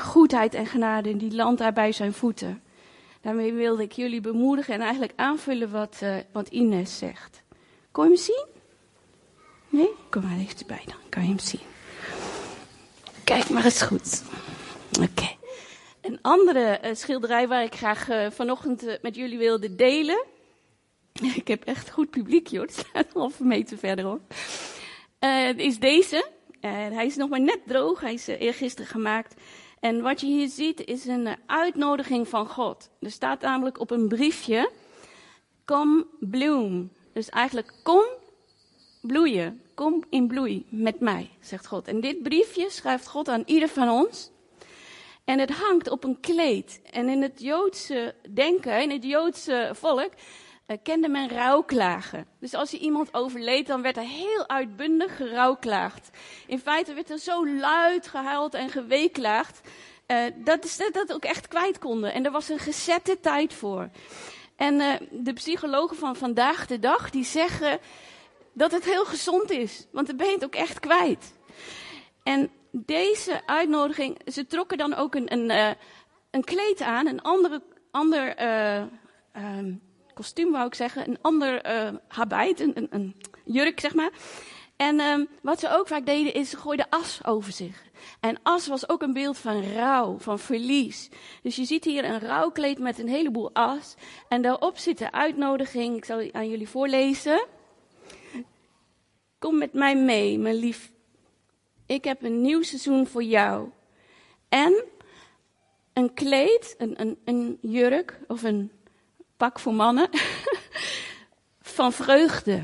goedheid en genade in die land daar bij zijn voeten. Daarmee wilde ik jullie bemoedigen en eigenlijk aanvullen wat, uh, wat Ines zegt. Kon je hem zien? Nee? Kom maar even erbij dan, kan je hem zien. Kijk maar eens goed. Oké. Een andere uh, schilderij waar ik graag uh, vanochtend met jullie wilde delen. Ik heb echt goed publiek, joh. Het een meter verderop. is deze. hij is nog maar net droog. Hij is eergisteren gemaakt. En wat je hier ziet is een uitnodiging van God. Er staat namelijk op een briefje: Kom bloom. Dus eigenlijk kom bloeien. Kom in bloei met mij, zegt God. En dit briefje schrijft God aan ieder van ons. En het hangt op een kleed. En in het Joodse denken, in het Joodse volk, uh, kende men rouwklagen. Dus als er iemand overleed, dan werd er heel uitbundig gerouwklaagd. In feite werd er zo luid gehuild en geweeklaagd, uh, dat ze dat ook echt kwijt konden. En er was een gezette tijd voor. En uh, de psychologen van vandaag de dag, die zeggen dat het heel gezond is. Want dan ben je het ook echt kwijt. En deze uitnodiging, ze trokken dan ook een, een, een kleed aan, een andere, ander... Um, kostuum wou ik zeggen, een ander uh, habit, een, een, een, jurk zeg maar. En um, wat ze ook vaak deden is ze gooiden as over zich. En as was ook een beeld van rouw, van verlies. Dus je ziet hier een rouwkleed met een heleboel as. En daarop zit de uitnodiging, ik zal aan jullie voorlezen. Kom met mij mee, mijn lief. Ik heb een nieuw seizoen voor jou. En een kleed, een, een, een jurk of een pak voor mannen, van vreugde.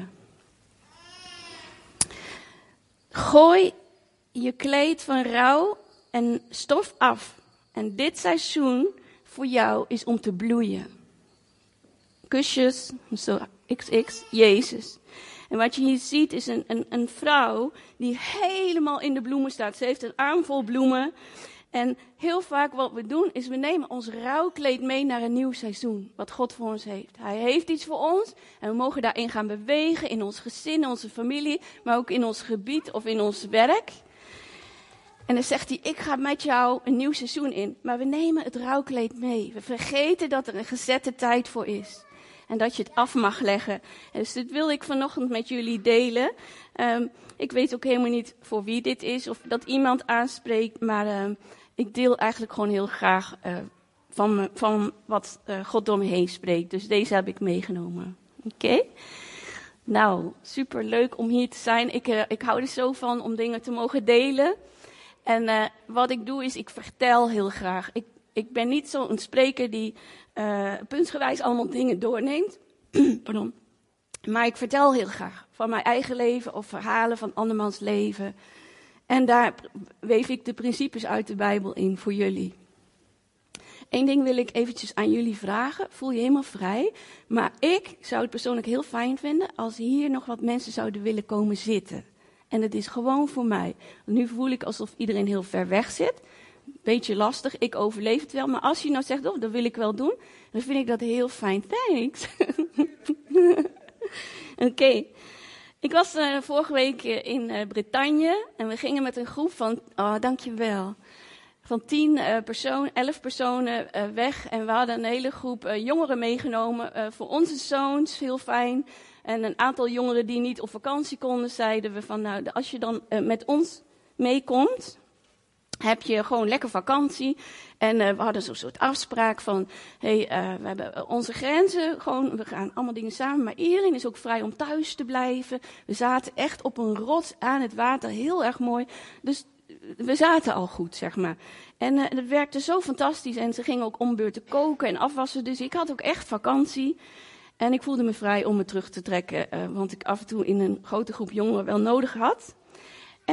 Gooi je kleed van rouw en stof af. En dit seizoen voor jou is om te bloeien. Kusjes, zo XX, Jezus. En wat je hier ziet is een, een, een vrouw die helemaal in de bloemen staat. Ze heeft een arm vol bloemen. En heel vaak wat we doen is we nemen ons rouwkleed mee naar een nieuw seizoen. Wat God voor ons heeft. Hij heeft iets voor ons en we mogen daarin gaan bewegen in ons gezin, in onze familie, maar ook in ons gebied of in ons werk. En dan zegt hij, ik ga met jou een nieuw seizoen in. Maar we nemen het rouwkleed mee. We vergeten dat er een gezette tijd voor is. En dat je het af mag leggen. En dus dit wil ik vanochtend met jullie delen. Um, ik weet ook helemaal niet voor wie dit is of dat iemand aanspreekt. Maar um, ik deel eigenlijk gewoon heel graag uh, van, van wat uh, God door me heen spreekt. Dus deze heb ik meegenomen. Oké? Nou, super leuk om hier te zijn. Ik, uh, ik hou er zo van om dingen te mogen delen. En wat ik doe is, ik vertel heel graag. Ik, ik ben niet zo'n spreker die puntsgewijs allemaal dingen doorneemt. Pardon. Maar ik vertel heel graag van mijn eigen leven of verhalen van andermans leven. En daar weef ik de principes uit de Bijbel in voor jullie. Eén ding wil ik eventjes aan jullie vragen. Voel je helemaal vrij. Maar ik zou het persoonlijk heel fijn vinden als hier nog wat mensen zouden willen komen zitten. En het is gewoon voor mij. Nu voel ik alsof iedereen heel ver weg zit. Beetje lastig, ik overleef het wel. Maar als je nou zegt, oh, dat wil ik wel doen, dan vind ik dat heel fijn. Thanks. Oké. Ik was uh, vorige week in uh, Bretagne en we gingen met een groep van, oh dankjewel, van tien uh, elf personen weg. En we hadden een hele groep jongeren meegenomen voor onze zoons, heel fijn. En een aantal jongeren die niet op vakantie konden, zeiden we van, nou als je dan met ons meekomt, heb je gewoon lekker vakantie. En uh, we hadden zo'n soort afspraak van, hey, uh, we hebben onze grenzen, gewoon, we gaan allemaal dingen samen, maar iedereen is ook vrij om thuis te blijven. We zaten echt op een rots aan het water, heel erg mooi. Dus we zaten al goed, zeg maar. En het werkte zo fantastisch en ze gingen ook om te koken en afwassen, dus ik had ook echt vakantie. En ik voelde me vrij om me terug te trekken, want ik af en toe in een grote groep jongeren wel nodig had.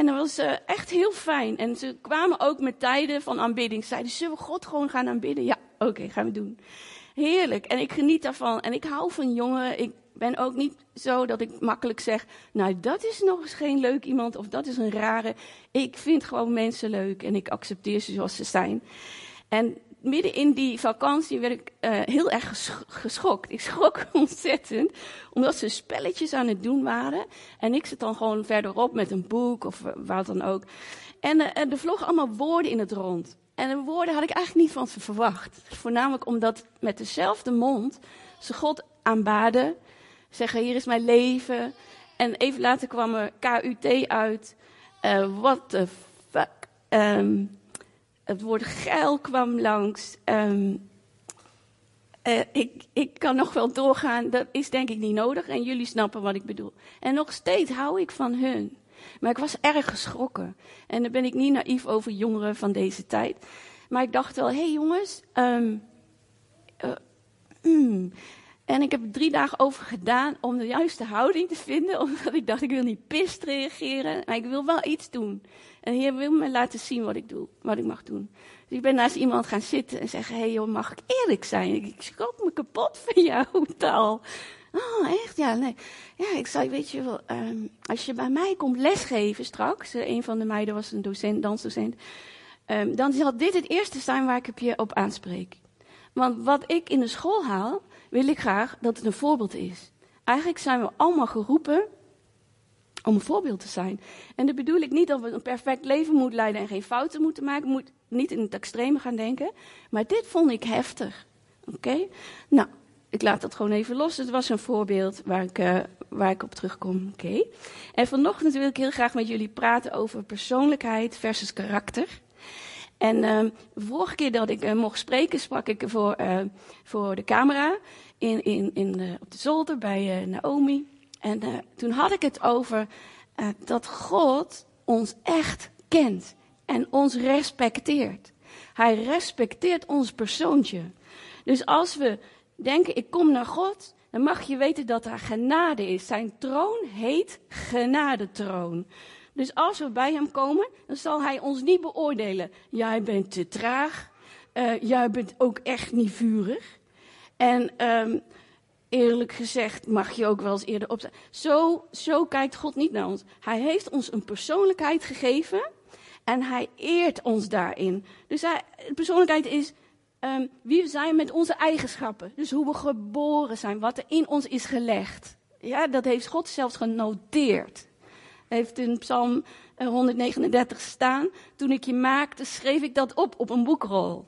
En dat was uh, echt heel fijn. En ze kwamen ook met tijden van aanbidding. Zeiden, zullen we God gewoon gaan aanbidden? Ja, oké, gaan we doen. Heerlijk. En ik geniet daarvan. En ik hou van jongeren. Ik ben ook niet zo dat ik makkelijk zeg, nou dat is nog eens geen leuk iemand of dat is een rare. Ik vind gewoon mensen leuk en ik accepteer ze zoals ze zijn. En midden in die vakantie werd ik uh, heel erg geschokt. Ik schrok ontzettend, omdat ze spelletjes aan het doen waren. En ik zit dan gewoon verderop met een boek of wat dan ook. En uh, er vlogen allemaal woorden in het rond. en de woorden had ik eigenlijk niet van ze verwacht. Voornamelijk omdat met dezelfde mond ze God aanbaden. Zeggen, hier is mijn leven. En even later kwam er KUT uit. Uh, what the fuck. Um, het woord geil kwam langs. Um, uh, ik, ik kan nog wel doorgaan. Dat is denk ik niet nodig. En jullie snappen wat ik bedoel. En nog steeds hou ik van hun. Maar ik was erg geschrokken. En dan ben ik niet naïef over jongeren van deze tijd. Maar ik dacht wel, hé hey jongens, um, uh, mm. En ik heb er drie dagen over gedaan om de juiste houding te vinden. Omdat ik dacht, ik wil niet pist reageren, maar ik wil wel iets doen. En hier wil me laten zien wat ik doe, wat ik mag doen. Dus ik ben naast iemand gaan zitten en zeggen, hé hey joh, mag ik eerlijk zijn? Ik schrok me kapot van jouw taal. Oh, echt? Ja, nee. Ja, ik zei, weet je wel, um, als je bij mij komt lesgeven straks, uh, een van de meiden was een docent, dansdocent, um, dan zal dit het eerste zijn waar ik op je op aanspreek. Want wat ik in de school haal, wil ik graag dat het een voorbeeld is. Eigenlijk zijn we allemaal geroepen om een voorbeeld te zijn. En dat bedoel ik niet dat we een perfect leven moeten leiden en geen fouten moeten maken. Moet niet in het extreme gaan denken. Maar dit vond ik heftig. Oké? Nou, ik laat dat gewoon even los. Het was een voorbeeld waar ik, uh, waar ik op terugkom. Oké? En vanochtend wil ik heel graag met jullie praten over persoonlijkheid versus karakter. En de vorige keer dat ik uh, mocht spreken, sprak ik voor, uh, voor de camera in, in, in, op de zolder bij Naomi. En toen had ik het over dat God ons echt kent en ons respecteert. Hij respecteert ons persoontje. Dus als we denken, ik kom naar God, dan mag je weten dat er genade is. Zijn troon heet genadetroon. Dus als we bij hem komen, dan zal hij ons niet beoordelen. Jij bent te traag. Uh, jij bent ook echt niet vurig. En um, eerlijk gezegd mag je ook wel eens eerder opstaan. Zo, zo kijkt God niet naar ons. Hij heeft ons een persoonlijkheid gegeven. En hij eert ons daarin. Dus hij, persoonlijkheid is um, wie we zijn met onze eigenschappen. Dus hoe we geboren zijn, wat er in ons is gelegd. Ja, dat heeft God zelfs genoteerd heeft in Psalm 139 eh, staan. Toen ik je maakte, schreef ik dat op op een boekrol.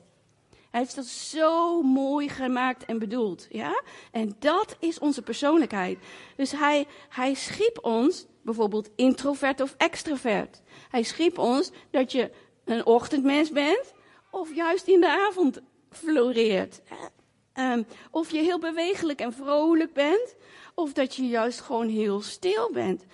Hij heeft dat zo mooi gemaakt en bedoeld. Ja? En dat is onze persoonlijkheid. Dus hij, hij schiep ons, bijvoorbeeld introvert of extrovert. Hij schiep ons dat je een ochtendmens bent, of juist in de avond floreert. Um, of je heel bewegelijk en vrolijk bent, of dat je juist gewoon heel stil bent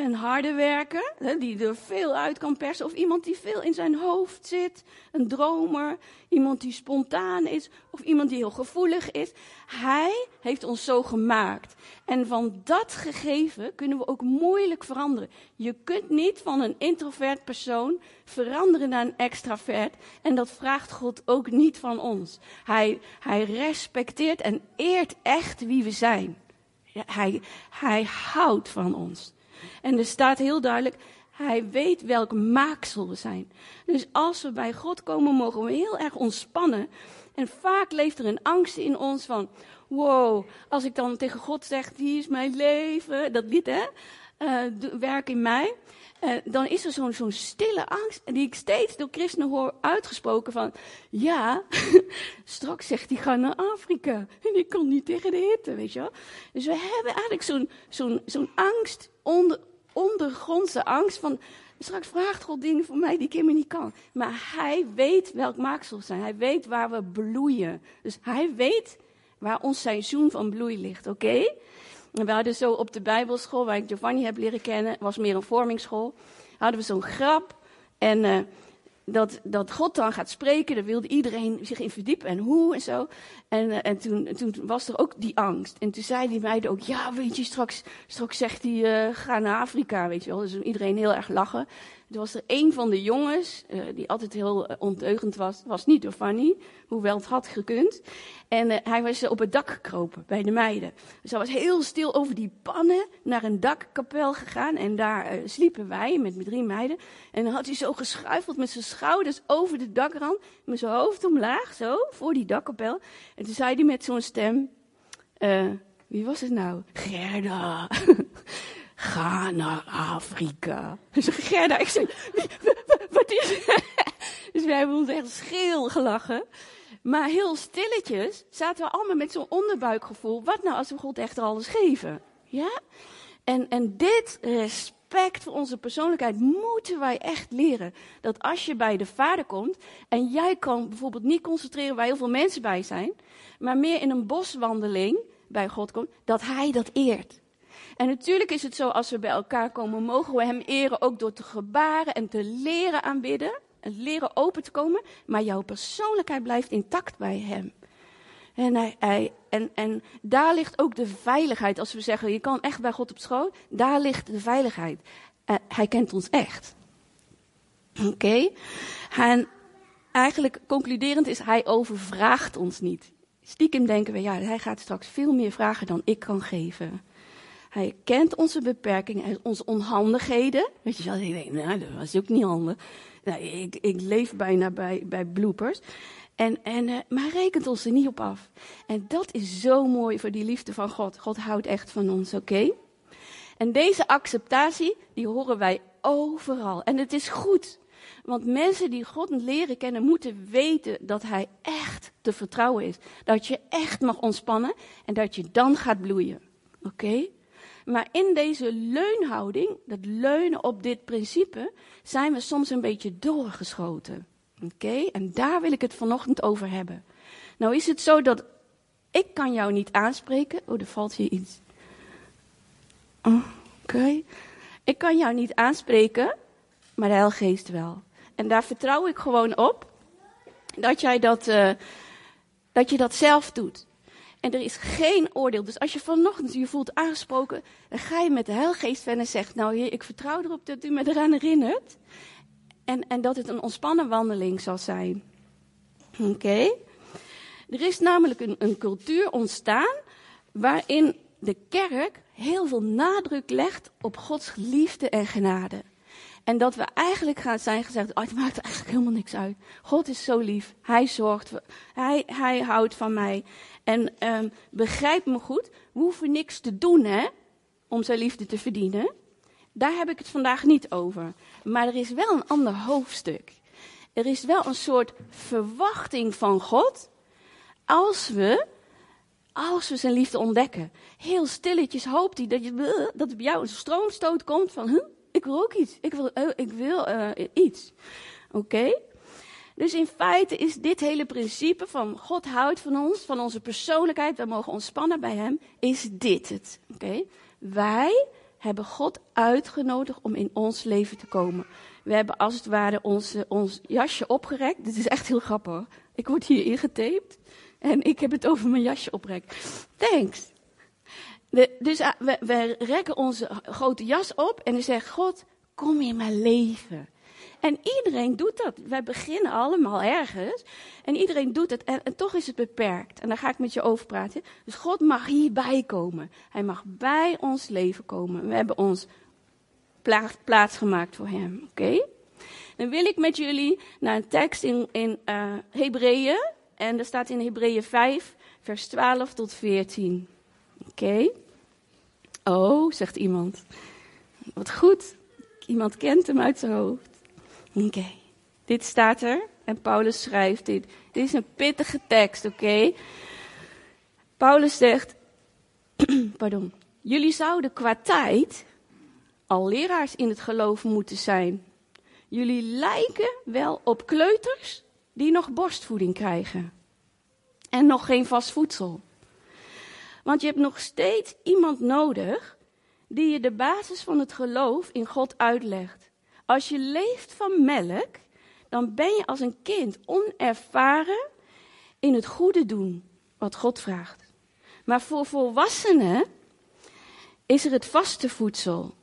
een harde werker, die er veel uit kan persen, of iemand die veel in zijn hoofd zit, een dromer, iemand die spontaan is, of iemand die heel gevoelig is. Hij heeft ons zo gemaakt. En van dat gegeven kunnen we ook moeilijk veranderen. Je kunt niet van een introvert persoon veranderen naar een extravert. En dat vraagt God ook niet van ons. Hij, hij respecteert en eert echt wie we zijn. Hij, hij houdt van ons. En er staat heel duidelijk, hij weet welk maaksel we zijn. Dus als we bij God komen, mogen we heel erg ontspannen. En vaak leeft er een angst in ons van, wow, als ik dan tegen God zeg, die is mijn leven, dat lied hè, uh, werk in mij. Uh, dan is er zo'n zo'n stille angst, die ik steeds door christenen hoor uitgesproken van, ja, straks zegt hij, ga naar Afrika. En ik kan niet tegen de hitte, weet je wel. Dus we hebben eigenlijk zo'n angst onder, ondergrondse angst van, straks vraagt God dingen voor mij die ik helemaal niet kan. Maar hij weet welk maaksel zijn. Hij weet waar we bloeien. Dus hij weet waar ons seizoen van bloei ligt, oké? En we hadden zo op de bijbelschool, waar ik Giovanni heb leren kennen, was meer een vormingsschool, hadden we zo'n grap. En uh, dat, dat God dan gaat spreken, daar wilde iedereen zich in verdiepen en hoe en zo. En, uh, en toen, toen was er ook die angst. En toen zei die meiden ook, ja, weet je, straks, straks zegt hij, uh, ga naar Afrika, weet je wel. Dus iedereen heel erg lachen. Er was er een van de jongens, uh, die altijd heel uh, ondeugend was, was niet door Fanny, hoewel het had gekund. En uh, hij was op het dak gekropen bij de meiden. Dus hij was heel stil over die pannen naar een dakkapel gegaan. En daar sliepen wij met mijn drie meiden. En dan had hij zo geschuifeld met zijn schouders over de dakrand, met zijn hoofd omlaag, zo, voor die dakkapel. En toen zei hij met zo'n stem, wie was het nou? Gerda. Ga naar Afrika. Gerda, ik zei, wat is Dus wij hebben ons echt scheel gelachen. Maar heel stilletjes zaten we allemaal met zo'n onderbuikgevoel. Wat nou als we God echt alles geven? Ja? En, en dit respect voor onze persoonlijkheid moeten wij echt leren. Dat als je bij de Vader komt en jij kan bijvoorbeeld niet concentreren waar heel veel mensen bij zijn, maar meer in een boswandeling bij God komt, dat Hij dat eert. En natuurlijk is het zo, als we bij elkaar komen, mogen we Hem eren ook door te gebaren en te leren aanbidden. En leren open te komen, maar jouw persoonlijkheid blijft intact bij Hem. En, hij, en, en daar ligt ook de veiligheid. Als we zeggen, je kan echt bij God op schoot, daar ligt de veiligheid. Uh, hij kent ons echt. Oké? En eigenlijk concluderend is, hij overvraagt ons niet. Stiekem denken we, ja, hij gaat straks veel meer vragen dan ik kan geven. Hij kent onze beperkingen, onze onhandigheden. Weet je wel, ik nou, dat was ook niet handig. Nou, ik, ik leef bijna bij, bij bloopers. En, en, uh, maar hij rekent ons er niet op af. En dat is zo mooi voor die liefde van God. God houdt echt van ons, oké? En deze acceptatie, die horen wij overal. En het is goed. Want mensen die God leren kennen, moeten weten dat Hij echt te vertrouwen is. Dat je echt mag ontspannen en dat je dan gaat bloeien. Oké? Maar in deze leunhouding, dat leunen op dit principe, zijn we soms een beetje doorgeschoten. Oké, en daar wil ik het vanochtend over hebben. Nou is het zo dat ik kan jou niet aanspreken. Oh, er valt hier iets. Oké. Ik kan jou niet aanspreken, maar de Heilige wel. En daar vertrouw ik gewoon op dat jij dat, uh, dat je dat zelf doet. En er is geen oordeel. Dus als je vanochtend je voelt aangesproken, dan ga je met de Heilige verder en zegt, nou heer, ik vertrouw erop dat u me eraan herinnert. En, en dat het een ontspannen wandeling zal zijn. Oké? Er is namelijk een, een cultuur ontstaan waarin de kerk heel veel nadruk legt op Gods liefde en genade. En dat we eigenlijk gaan zijn gezegd, oh, het maakt eigenlijk helemaal niks uit. God is zo lief. Hij zorgt, hij, hij houdt van mij. En um, begrijp me goed, we hoeven niks te doen hè, om zijn liefde te verdienen. Daar heb ik het vandaag niet over. Maar er is wel een ander hoofdstuk. Er is wel een soort verwachting van God als we, als we zijn liefde ontdekken. Heel stilletjes hoopt hij dat, je, dat bij jou een stroomstoot komt van, huh, ik wil ook iets. Ik wil, uh, ik wil uh, iets. Oké? Dus in feite is dit hele principe van God houdt van ons, van onze persoonlijkheid, we mogen ontspannen bij Hem, is dit het. Oké? Wij hebben God uitgenodigd om in ons leven te komen. We hebben als het ware ons, ons jasje opgerekt. Dit is echt heel grappig. Ik word hier ingetaped en ik heb het over mijn jasje oprekt. Thanks. De, dus uh, we, we rekken onze grote jas op en dan zegt God, kom in mijn leven. En iedereen doet dat. Wij beginnen allemaal ergens. En iedereen doet het. En, toch is het beperkt. En daar ga ik met je over praten. Dus God mag hierbij komen. Hij mag bij ons leven komen. We hebben ons plaats, gemaakt voor hem. Oké? Dan wil ik met jullie naar een tekst in, in uh, Hebreeën. En dat staat in Hebreeën 5, vers 12 tot 14. Oké? Oh, zegt iemand. Wat goed. Iemand kent hem uit zijn hoofd. Oké, dit staat er en Paulus schrijft dit. Dit is een pittige tekst, oké? Paulus zegt, pardon, jullie zouden qua tijd al leraars in het geloof moeten zijn. Jullie lijken wel op kleuters die nog borstvoeding krijgen en nog geen vast voedsel. Want je hebt nog steeds iemand nodig die je de basis van het geloof in God uitlegt. Als je leeft van melk, dan ben je als een kind onervaren in het goede doen wat God vraagt. Maar voor volwassenen is er het vaste voedsel.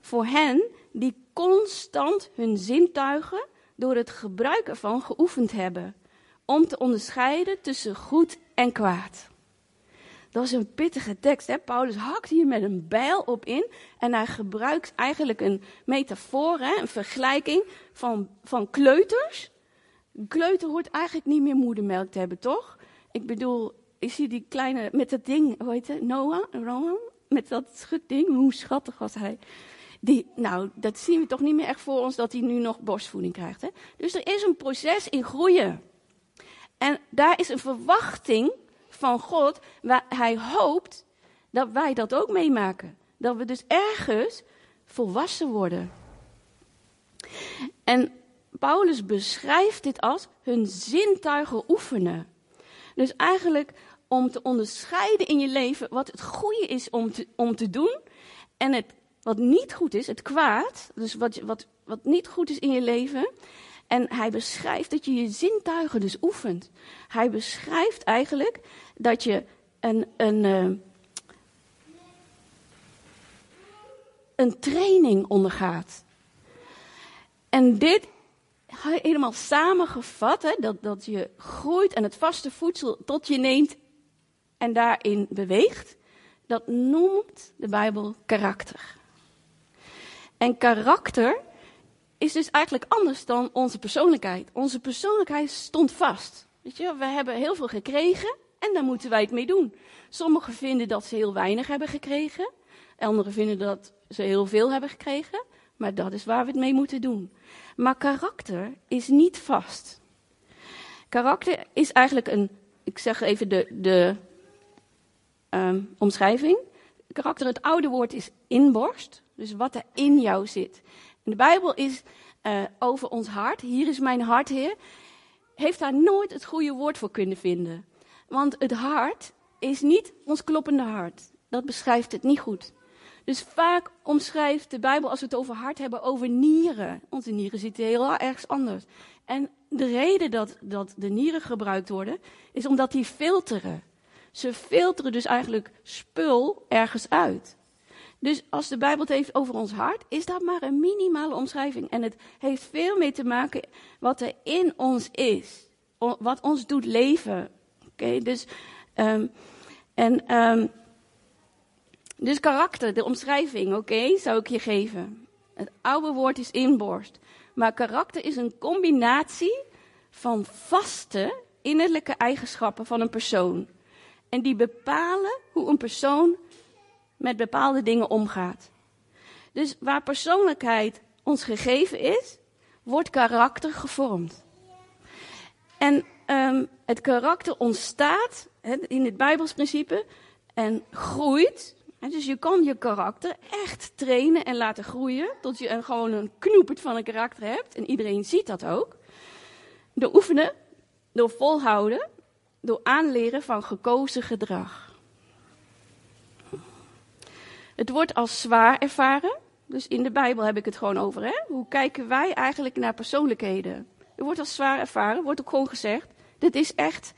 Voor hen die constant hun zintuigen door het gebruik ervan geoefend hebben. Om te onderscheiden tussen goed en kwaad. Dat is een pittige tekst. Hè? Paulus hakt hier met een bijl op in. En hij gebruikt eigenlijk een metafoor, hè? een vergelijking van, van kleuters. Een kleuter hoort eigenlijk niet meer moedermelk te hebben, toch? Ik bedoel, ik zie die kleine, met dat ding, hoe heet het? Noah? Met dat schutding, hoe schattig was hij. die, nou, dat zien we toch niet meer echt voor ons dat hij nu nog borstvoeding krijgt. Hè? Dus er is een proces in groeien. En daar is een verwachting van God waar hij hoopt dat wij dat ook meemaken. Dat we dus ergens volwassen worden. En Paulus beschrijft dit als hun zintuigen oefenen. Dus eigenlijk om te onderscheiden in je leven wat het goede is om te, om te doen en het, wat niet goed is, het kwaad, dus wat, wat, wat niet goed is in je leven. En hij beschrijft dat je je zintuigen dus oefent. Hij beschrijft eigenlijk dat je een, een, uh, een training ondergaat. En dit helemaal samengevat, hè, dat, dat je groeit en het vaste voedsel tot je neemt en daarin beweegt, dat noemt de Bijbel karakter. En karakter is dus eigenlijk anders dan onze persoonlijkheid. Onze persoonlijkheid stond vast. Weet je, we hebben heel veel gekregen en daar moeten wij het mee doen. Sommigen vinden dat ze heel weinig hebben gekregen. Anderen vinden dat ze heel veel hebben gekregen. Maar dat is waar we het mee moeten doen. Maar karakter is niet vast. Karakter is eigenlijk een, ik zeg even de, de um, omschrijving. Karakter, het oude woord is inborst. Dus wat er in jou zit. De Bijbel is uh, over ons hart. Hier is mijn hart, Heer. Heeft daar nooit het goede woord voor kunnen vinden. Want het hart is niet ons kloppende hart. Dat beschrijft het niet goed. Dus vaak omschrijft de Bijbel, als we het over hart hebben, over nieren. Onze nieren zitten heel ergens anders. En de reden dat, dat de nieren gebruikt worden, is omdat die filteren. Ze filteren dus eigenlijk spul ergens uit. Dus als de Bijbel het heeft over ons hart, is dat maar een minimale omschrijving. En het heeft veel mee te maken wat er in ons is. Wat ons doet leven. Oké, dus. Um, en. Um, dus karakter, de omschrijving, oké, zou ik je geven. Het oude woord is inborst. Maar karakter is een combinatie van vaste innerlijke eigenschappen van een persoon. En die bepalen hoe een persoon met bepaalde dingen omgaat. Dus waar persoonlijkheid ons gegeven is, wordt karakter gevormd. En um, het karakter ontstaat in het Bijbels principe en groeit dus je kan je karakter echt trainen en laten groeien. Tot je een, gewoon een knoepert van een karakter hebt. En iedereen ziet dat ook. Door oefenen, door volhouden, door aanleren van gekozen gedrag. Het wordt als zwaar ervaren. Dus in de Bijbel heb ik het gewoon over. Hè? Hoe kijken wij eigenlijk naar persoonlijkheden? Het wordt als zwaar ervaren, wordt ook gewoon gezegd. Dit is echt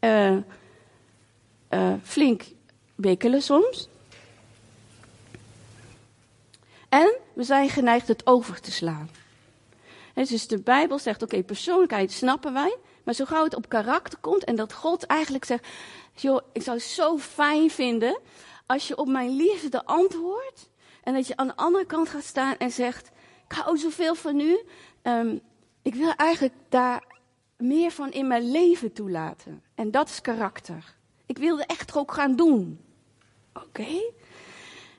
uh, uh, flink wikkelen soms. En we zijn geneigd het over te slaan. dus de Bijbel zegt, oké, persoonlijkheid snappen wij. Maar zo gauw het op karakter komt en dat God eigenlijk zegt, joh, ik zou het zo fijn vinden als je op mijn liefde antwoordt. En dat je aan de andere kant gaat staan en zegt, ik hou zoveel van u. Um, ik wil eigenlijk daar meer van in mijn leven toelaten. En dat is karakter. Ik wilde echt ook gaan doen. Oké?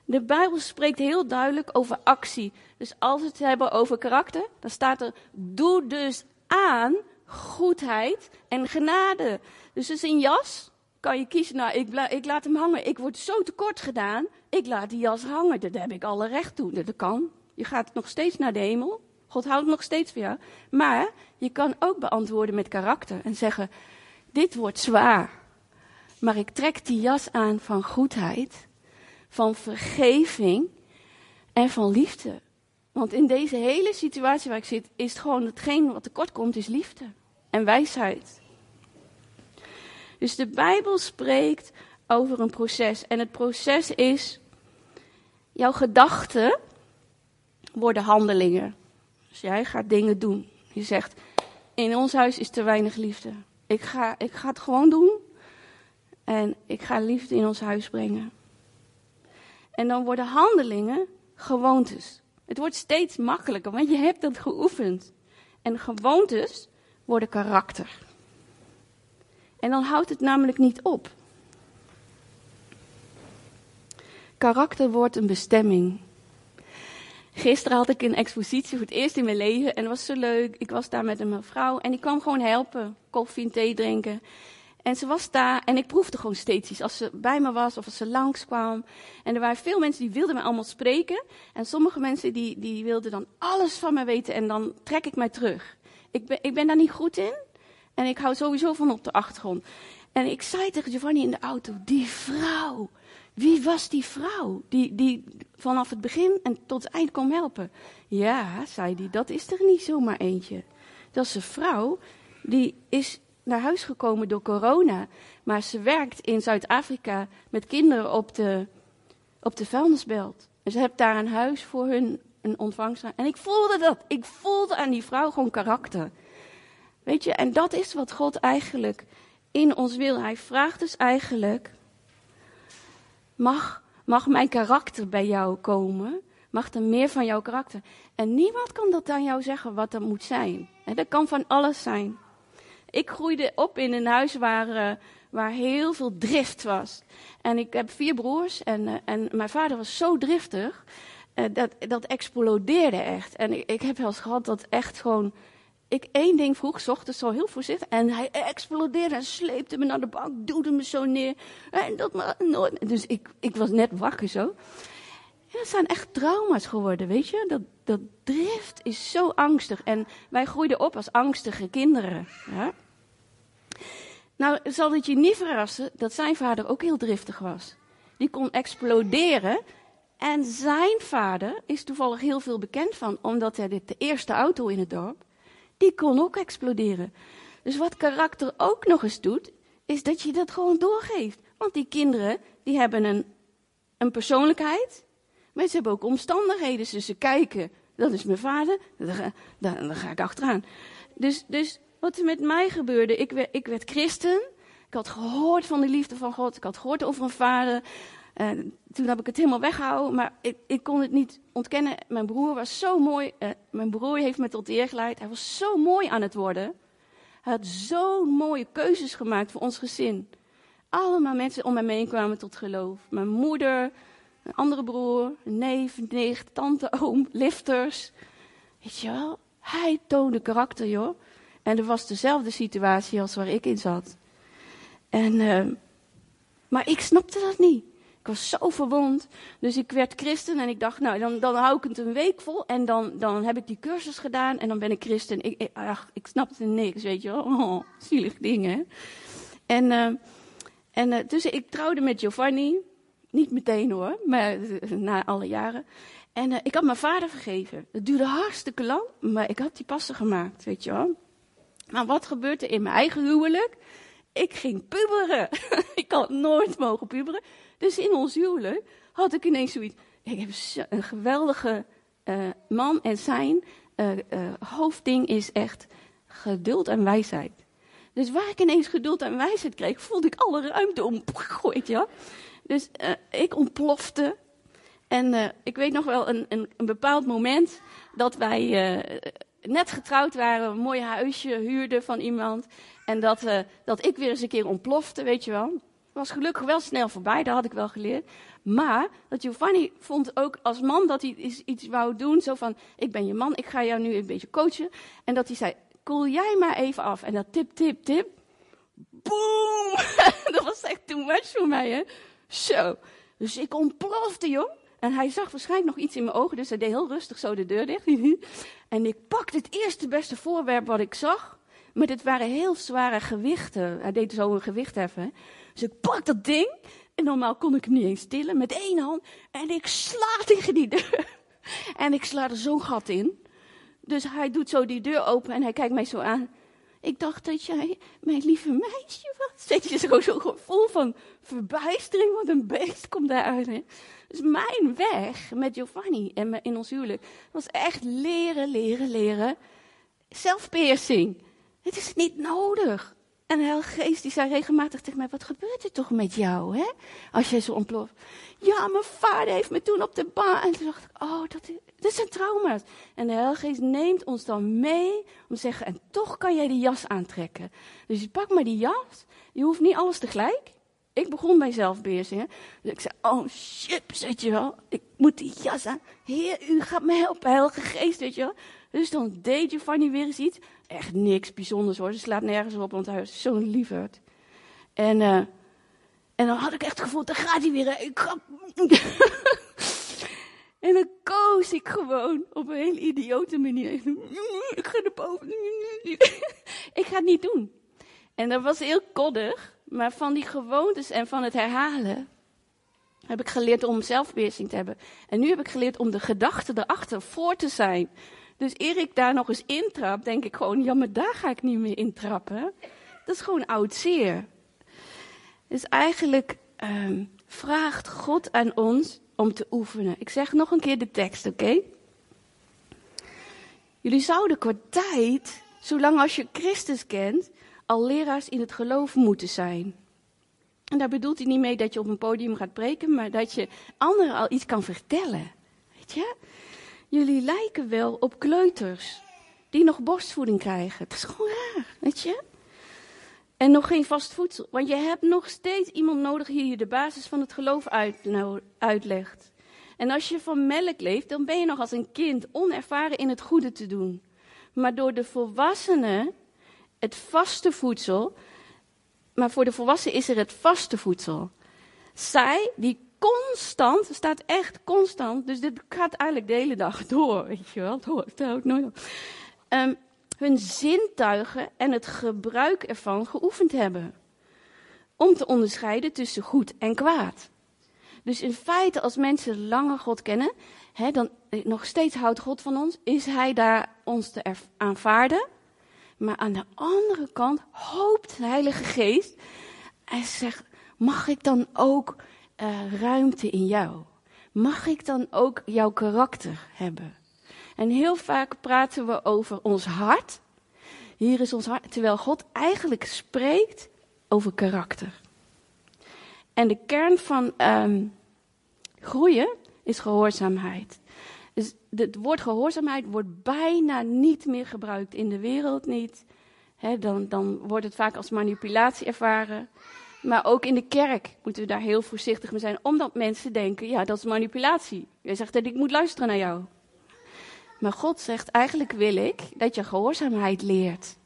De Bijbel spreekt heel duidelijk over actie. Dus als we het hebben over karakter, dan staat er: doe dus aan goedheid en genade. Dus is een jas. Kan je kiezen, nou, ik, ik laat hem hangen. Ik word zo tekort gedaan. Ik laat die jas hangen. Daar heb ik alle recht toe. Dat kan. Je gaat nog steeds naar de hemel. God houdt nog steeds van jou. Maar je kan ook beantwoorden met karakter en zeggen: Dit wordt zwaar. Maar ik trek die jas aan van goedheid van vergeving en van liefde. Want in deze hele situatie waar ik zit, is het gewoon hetgeen wat tekort komt, is liefde en wijsheid. Dus de Bijbel spreekt over een proces. En het proces is, jouw gedachten worden handelingen. Dus jij gaat dingen doen. Je zegt, in ons huis is te weinig liefde. Ik ga, ik ga het gewoon doen. En ik ga liefde in ons huis brengen. En dan worden handelingen gewoontes. Het wordt steeds makkelijker, want je hebt dat geoefend. En gewoontes worden karakter. En dan houdt het namelijk niet op. Karakter wordt een bestemming. Gisteren had ik een expositie voor het eerst in mijn leven en het was zo leuk. Ik was daar met een mevrouw en ik kwam gewoon helpen, koffie en thee drinken. En ze was daar en ik proefde gewoon steeds iets. Als ze bij me was of als ze langskwam. En er waren veel mensen die wilden me allemaal spreken. En sommige mensen die, die wilden dan alles van me weten en dan trek ik mij terug. Ik ben, ik ben daar niet goed in. En ik hou sowieso van op de achtergrond. En ik zei tegen Giovanni in de auto, die vrouw. Wie was die vrouw die, die vanaf het begin en tot het eind kon helpen? Ja, zei hij, dat is er niet zomaar eentje. Dat is een vrouw die is naar huis gekomen door corona. Maar ze werkt in Zuid-Afrika met kinderen op de, op de vuilnisbelt. En ze heeft daar een huis voor hun, een ontvangst. En ik voelde dat. Ik voelde aan die vrouw gewoon karakter. Weet je, en dat is wat God eigenlijk in ons wil. Hij vraagt dus eigenlijk: mag, mag mijn karakter bij jou komen? Mag er meer van jouw karakter? En niemand kan dat aan jou zeggen wat dat moet zijn. Dat kan van alles zijn. Ik groeide op in een huis waar, uh, waar heel veel drift was. En ik heb vier broers en, uh, en mijn vader was zo driftig. Uh, dat, dat explodeerde echt. En ik, ik heb wel eens gehad dat echt gewoon ik één ding vroeg, ochtends zo heel voorzichtig. En hij explodeerde en sleepte me naar de bank, duwde me zo neer. En dat maar nooit. Dus ik, ik was net wakker zo. En dat zijn echt trauma's geworden, weet je. Dat, dat drift is zo angstig. En wij groeiden op als angstige kinderen. Ja? Nou, zal het je niet verrassen dat zijn vader ook heel driftig was. Die kon exploderen. En zijn vader is toevallig heel veel bekend van, omdat hij de eerste auto in het dorp die kon ook exploderen. Dus wat karakter ook nog eens doet, is dat je dat gewoon doorgeeft. Want die kinderen, die hebben een, een persoonlijkheid, maar ze hebben ook omstandigheden. Dus ze kijken, dat is mijn vader, daar, daar, ga ik achteraan. Dus, dus wat er met mij gebeurde, ik werd, ik werd christen. Ik had gehoord van de liefde van God. Ik had gehoord over een vader. En toen heb ik het helemaal weggehouden, maar ik, ik, kon het niet ontkennen. Mijn broer was zo mooi. Uh, mijn broer heeft me tot eer geleid. Hij was zo mooi aan het worden. Hij had zo'n mooie keuzes gemaakt voor ons gezin. Allemaal mensen om mij heen kwamen tot geloof. Mijn moeder, een andere broer, een neef, een nicht, tante, oom, lifters. Weet je wel, hij toonde karakter, joh. En er was dezelfde situatie als waar ik in zat. En, uh, maar ik snapte dat niet. Ik was zo verwond. Dus ik werd christen en ik dacht, nou, dan, dan hou ik het een week vol. En dan, dan heb ik die cursus gedaan en dan ben ik christen. Ik, ik, ik snapte niks, weet je wel. Oh, zielig dingen. En, uh, en uh, dus ik trouwde met Giovanni. Niet meteen hoor, maar uh, na alle jaren. En ik had mijn vader vergeven. Het duurde hartstikke lang, maar ik had die passen gemaakt, weet je wel. Maar wat gebeurde er in mijn eigen huwelijk? Ik ging puberen. ik had nooit mogen puberen. Dus in ons huwelijk had ik ineens zoiets. Ik heb een geweldige uh, man en zijn uh, hoofdding is echt geduld en wijsheid. Dus waar ik ineens geduld en wijsheid kreeg, voelde ik alle ruimte omgegooid, ja. Dus ik ontplofte. En ik weet nog wel een, een, een bepaald moment dat wij net getrouwd waren, een mooi huisje huurden van iemand. En dat, dat ik weer eens een keer ontplofte, weet je wel was gelukkig wel snel voorbij, dat had ik wel geleerd. Maar dat Giovanni vond ook als man dat hij iets, iets wou doen. Zo van, ik ben je man, ik ga jou nu een beetje coachen. En dat hij zei, koel jij maar even af. En dat tip, tip, tip. Boom! dat was echt too much voor mij, hè. Zo. Dus ik ontplofte, joh. En hij zag waarschijnlijk nog iets in mijn ogen, dus hij deed heel rustig zo de deur dicht. en ik pakte het eerste beste voorwerp wat ik zag. Maar dit waren heel zware gewichten. Hij deed zo een gewicht heffen. Dus ik pak dat ding. En normaal kon ik hem niet eens tillen met één hand. En ik sla tegen die deur. En ik sla er zo'n gat in. Dus hij doet zo die deur open en hij kijkt mij zo aan. Ik dacht dat jij mijn lieve meisje was. Zet je zo zo'n gevoel van verbijstering, wat een beest komt daaruit. Hè? Dus mijn weg met Giovanni en in ons huwelijk was echt leren, leren, leren. Zelfpiercing. Het is niet nodig. En de Heilige Geest die zei regelmatig tegen mij, wat gebeurt er toch met jou, hè? Als jij zo ontploft. Ja, mijn vader heeft me toen op de baan. En toen dacht ik, oh, dat, is, dat zijn trauma's. En de Heilige Geest neemt ons dan mee om te zeggen, en toch kan jij die jas aantrekken. Dus je pakt maar die jas, je hoeft niet alles tegelijk. Ik begon bij zelfbeheersing. Dus ik zei, oh chips, weet je wel. Ik moet die jas aan. Heer, u gaat me helpen, heilige geest, weet je wel. Dus dan deed Giovanni weer eens iets. Echt niks bijzonders hoor. Ze slaat nergens op, want hij is zo'n lieverd. En, uh, en dan had ik echt het gevoel, daar gaat hij weer. Ik ga... en dan koos ik gewoon op een hele idiote manier. Ik ga naar boven. ik ga het niet doen. En dat was heel koddig. Maar van die gewoontes en van het herhalen heb ik geleerd om zelfbeheersing te hebben. En nu heb ik geleerd om de gedachten erachter voor te zijn. Dus eer ik daar nog eens intrap, denk ik gewoon, ja, maar daar ga ik niet meer intrappen. Dat is gewoon oud zeer. Dus eigenlijk um, vraagt God aan ons om te oefenen. Ik zeg nog een keer de tekst, oké? Jullie zouden qua tijd, zolang als je Christus kent, al leraars in het geloof moeten zijn. En daar bedoelt hij niet mee dat je op een podium gaat preken, maar dat je anderen al iets kan vertellen. Weet je? Jullie lijken wel op kleuters die nog borstvoeding krijgen. Het is gewoon raar, weet je? En nog geen vast voedsel. Want je hebt nog steeds iemand nodig die je de basis van het geloof nou, uitlegt. En als je van melk leeft, dan ben je nog als een kind onervaren in het goede te doen. Maar door de volwassenen het vaste voedsel. Maar voor de volwassenen is er het vaste voedsel. Zij die constant, staat echt constant, dus dit gaat eigenlijk de hele dag door, weet je wel, dat houdt nooit op. Um, hun zintuigen en het gebruik ervan geoefend hebben. Om te onderscheiden tussen goed en kwaad. Dus in feite, als mensen langer God kennen, dan eh, nog steeds houdt God van ons, is Hij daar ons te aanvaarden. Maar aan de andere kant hoopt de Heilige Geest. Hij zegt: Mag ik dan ook uh, ruimte in jou? Mag ik dan ook jouw karakter hebben? En heel vaak praten we over ons hart. Hier is ons hart, terwijl God eigenlijk spreekt over karakter. En de kern van um, groeien is gehoorzaamheid. Dus het woord gehoorzaamheid wordt bijna niet meer gebruikt in de wereld niet. dan, dan wordt het vaak als manipulatie ervaren. Maar ook in de kerk moeten we daar heel voorzichtig mee zijn, omdat mensen denken, ja, dat is manipulatie. Jij zegt dat ik moet luisteren naar jou. Maar God zegt, eigenlijk wil ik dat je gehoorzaamheid leert.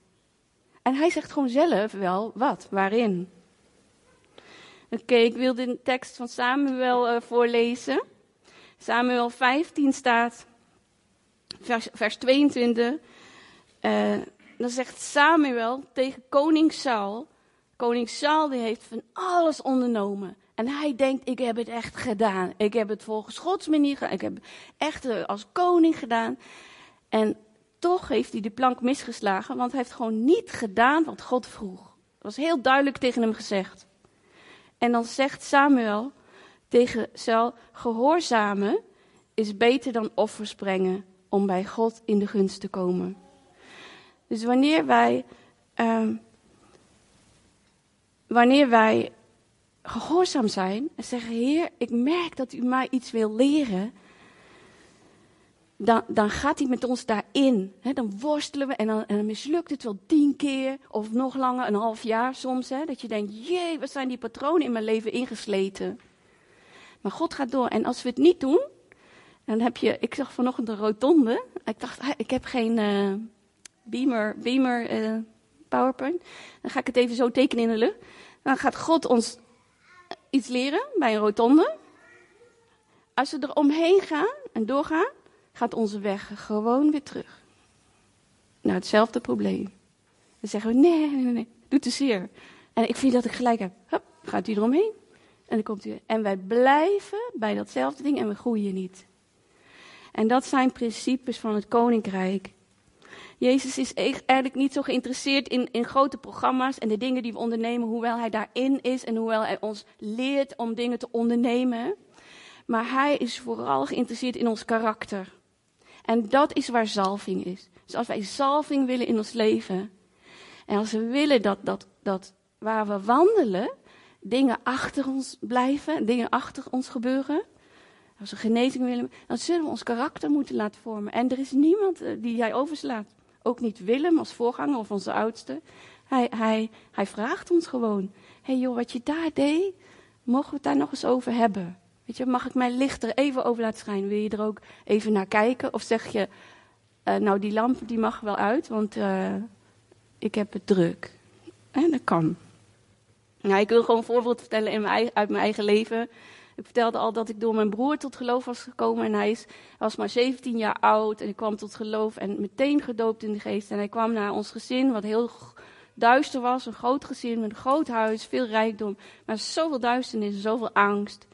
En hij zegt gewoon zelf wel wat, waarin. Oké, ik wil de tekst van Samuel uh, voorlezen. Samuel 15 staat, vers, vers 22. Uh, dan zegt Samuel tegen koning Saul. Koning Saul die heeft van alles ondernomen. En hij denkt, ik heb het echt gedaan. Ik heb het volgens Gods manier gedaan. Ik heb het echt eh, als koning gedaan. En toch heeft hij de plank misgeslagen, want hij heeft gewoon niet gedaan wat God vroeg. Dat was heel duidelijk tegen hem gezegd. En dan zegt Samuel, tegen Saul, gehoorzamen is beter dan offers brengen om bij God in de gunst te komen. Dus wanneer wij, uh, wanneer wij gehoorzaam zijn en zeggen, Heer, ik merk dat u mij iets wil leren, dan, dan gaat hij met ons daarin. Dan worstelen we en dan, en dan, mislukt het wel tien keer of nog langer, een half jaar soms. He, dat je denkt, jee, wat zijn die patronen in mijn leven ingesleten. Maar God gaat door. En als we het niet doen, dan heb je, ik zag vanochtend een rotonde. Ik dacht, ik heb geen uh, beamer, beamer uh, PowerPoint. Dan ga ik het even zo tekenen in de lucht. Dan gaat God ons iets leren bij een rotonde. Als we er omheen gaan en doorgaan, gaat onze weg gewoon weer terug. Nou, hetzelfde probleem. Dan zeggen we, nee, nee, nee, doet te zeer. En ik vind dat ik gelijk heb. Hup, gaat u eromheen. En dan komt u. En wij blijven bij datzelfde ding en we groeien niet. En dat zijn principes van het koninkrijk. Jezus is eigenlijk niet zo geïnteresseerd in, in grote programma's en de dingen die we ondernemen, hoewel hij daarin is en hoewel hij ons leert om dingen te ondernemen. Maar hij is vooral geïnteresseerd in ons karakter. En dat is waar zalving is. Dus als wij zalving willen in ons leven, en als we willen dat, dat, dat waar we wandelen, dingen achter ons blijven, dingen achter ons gebeuren, als we genezing willen, dan zullen we ons karakter moeten laten vormen. En er is niemand eh, die jij overslaat. Ook niet Willem als voorganger of onze oudste. Hij, hij, hij vraagt ons gewoon: hey joh, wat je daar deed, mogen we het daar nog eens over hebben? Weet je, mag ik mijn licht er even over laten schijnen? Wil je er ook even naar kijken? Of zeg je, uh, nou die lamp die mag wel uit, want uh, ik heb het druk. En dat kan. Nou, ik wil gewoon een voorbeeld vertellen in mijn, uit mijn eigen leven. Ik vertelde al dat ik door mijn broer tot geloof was gekomen. En hij, is, was maar 17 jaar oud. En ik kwam tot geloof en meteen gedoopt in de geest. En hij kwam naar ons gezin, wat heel duister was. Een groot gezin met een groot huis, veel rijkdom. Maar zoveel duisternis en zoveel angst.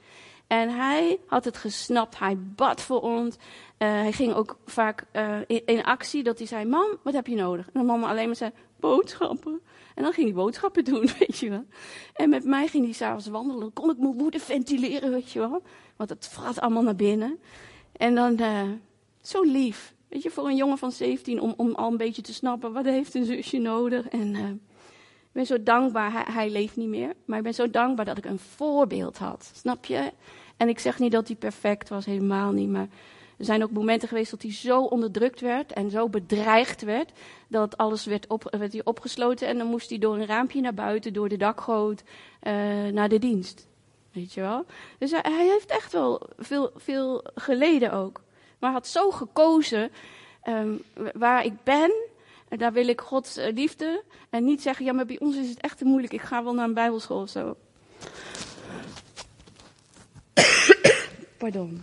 En hij had het gesnapt. Hij bad voor ons. Uh, hij ging ook vaak in, in, actie dat hij zei: Mam, wat heb je nodig? En mama alleen maar zei: Boodschappen. En dan ging hij boodschappen doen, weet je wel. En met mij ging hij s'avonds wandelen. Dan kon ik mijn woede ventileren, weet je wel. Want het vrat allemaal naar binnen. En dan, uh, zo lief. Weet je, voor een jongen van 17 om, om al een beetje te snappen, wat heeft een zusje nodig? En uh, ik ben zo dankbaar, hij, hij, leeft niet meer. Maar ik ben zo dankbaar dat ik een voorbeeld had. Snap je? En ik zeg niet dat hij perfect was, helemaal niet. Maar er zijn ook momenten geweest dat hij zo onderdrukt werd en zo bedreigd werd, dat alles werd, op, werd hij opgesloten en dan moest hij door een raampje naar buiten, door de dakgoot, uh, naar de dienst. Weet je wel? Dus hij, heeft echt wel veel, veel geleden ook. Maar had zo gekozen um, waar ik ben, en daar wil ik Gods uh, liefde. En niet zeggen, ja, maar bij ons is het echt te moeilijk, ik ga wel naar een bijbelschool of zo. Pardon.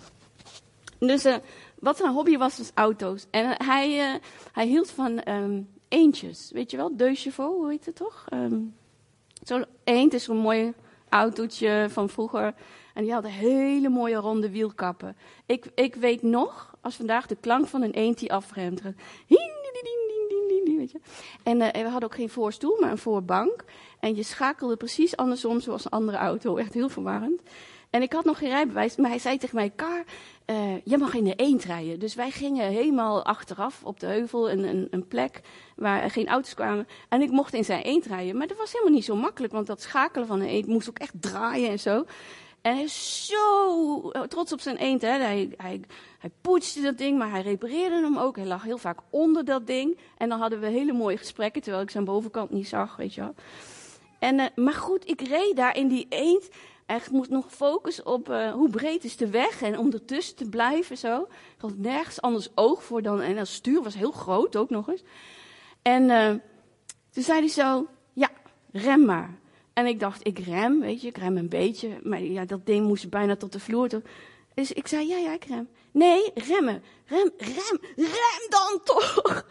Dus uh, wat zijn hobby was, was auto's. En uh, hij, uh, hij hield van um, eendjes. Weet je wel, deux hoe heet het toch? Um, Zo'n eend is zo'n mooi autootje van vroeger. En die hadden hele mooie ronde wielkappen. Ik, ik weet nog, als vandaag de klank van een eend die afremt. En we hadden ook geen voorstoel, maar een voorbank. En je schakelde precies andersom zoals een andere auto. Echt heel verwarrend. En ik had nog geen rijbewijs, maar hij zei tegen mij, Kar, uh, jij mag in de eend rijden. Dus wij gingen helemaal achteraf op de heuvel, een, een, een plek waar geen auto's kwamen. En ik mocht in zijn eend rijden. Maar dat was helemaal niet zo makkelijk, want dat schakelen van een eend moest ook echt draaien en zo. En hij is zo trots op zijn eend. Hè. Hij, hij, hij poetste dat ding, maar hij repareerde hem ook. Hij lag heel vaak onder dat ding. En dan hadden we hele mooie gesprekken, terwijl ik zijn bovenkant niet zag, weet je wel. En, uh, maar goed, ik reed daar in die eend. Echt moest nog focussen op uh, hoe breed is de weg en om ertussen te blijven zo. Ik had nergens anders oog voor dan, en dat stuur was heel groot ook nog eens. En uh, toen zei hij zo, ja, rem maar. En ik dacht, ik rem, weet je, ik rem een beetje. Maar ja, dat ding moest bijna tot de vloer. Dus ik zei, ja, ja, ik rem. Nee, remmen. Rem, rem, rem dan toch.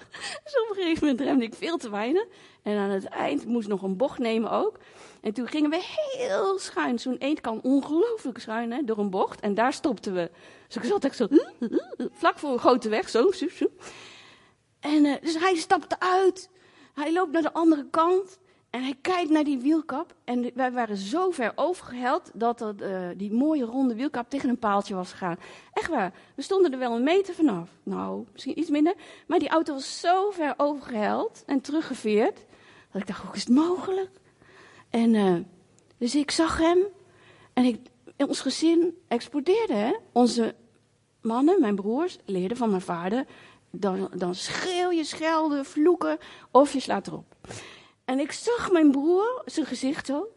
Dus op een gegeven moment remde ik veel te weinig. En aan het eind moest nog een bocht nemen ook. En toen gingen we heel schuin. Zo'n eend kan ongelooflijk schuin, hè, door een bocht. En daar stopten we. Dus ik zat echt zo, vlak voor een grote weg, zo, zo, zo. En uh, dus hij stapt uit. Hij loopt naar de andere kant. En hij kijkt naar die wielkap. En wij waren zo ver overgeheld dat het, uh, die mooie ronde wielkap tegen een paaltje was gegaan. Echt waar. We stonden er wel een meter vanaf. Nou, misschien iets minder. Maar die auto was zo ver overgeheld en teruggeveerd. Dat ik dacht, hoe is het mogelijk? En uh, dus ik zag hem. En ik, ons gezin explodeerde. Hè? Onze mannen, mijn broers, leerden van mijn vader. Dan, dan schreeuw je, schelden, vloeken of je slaat erop. En ik zag mijn broer, zijn gezicht zo.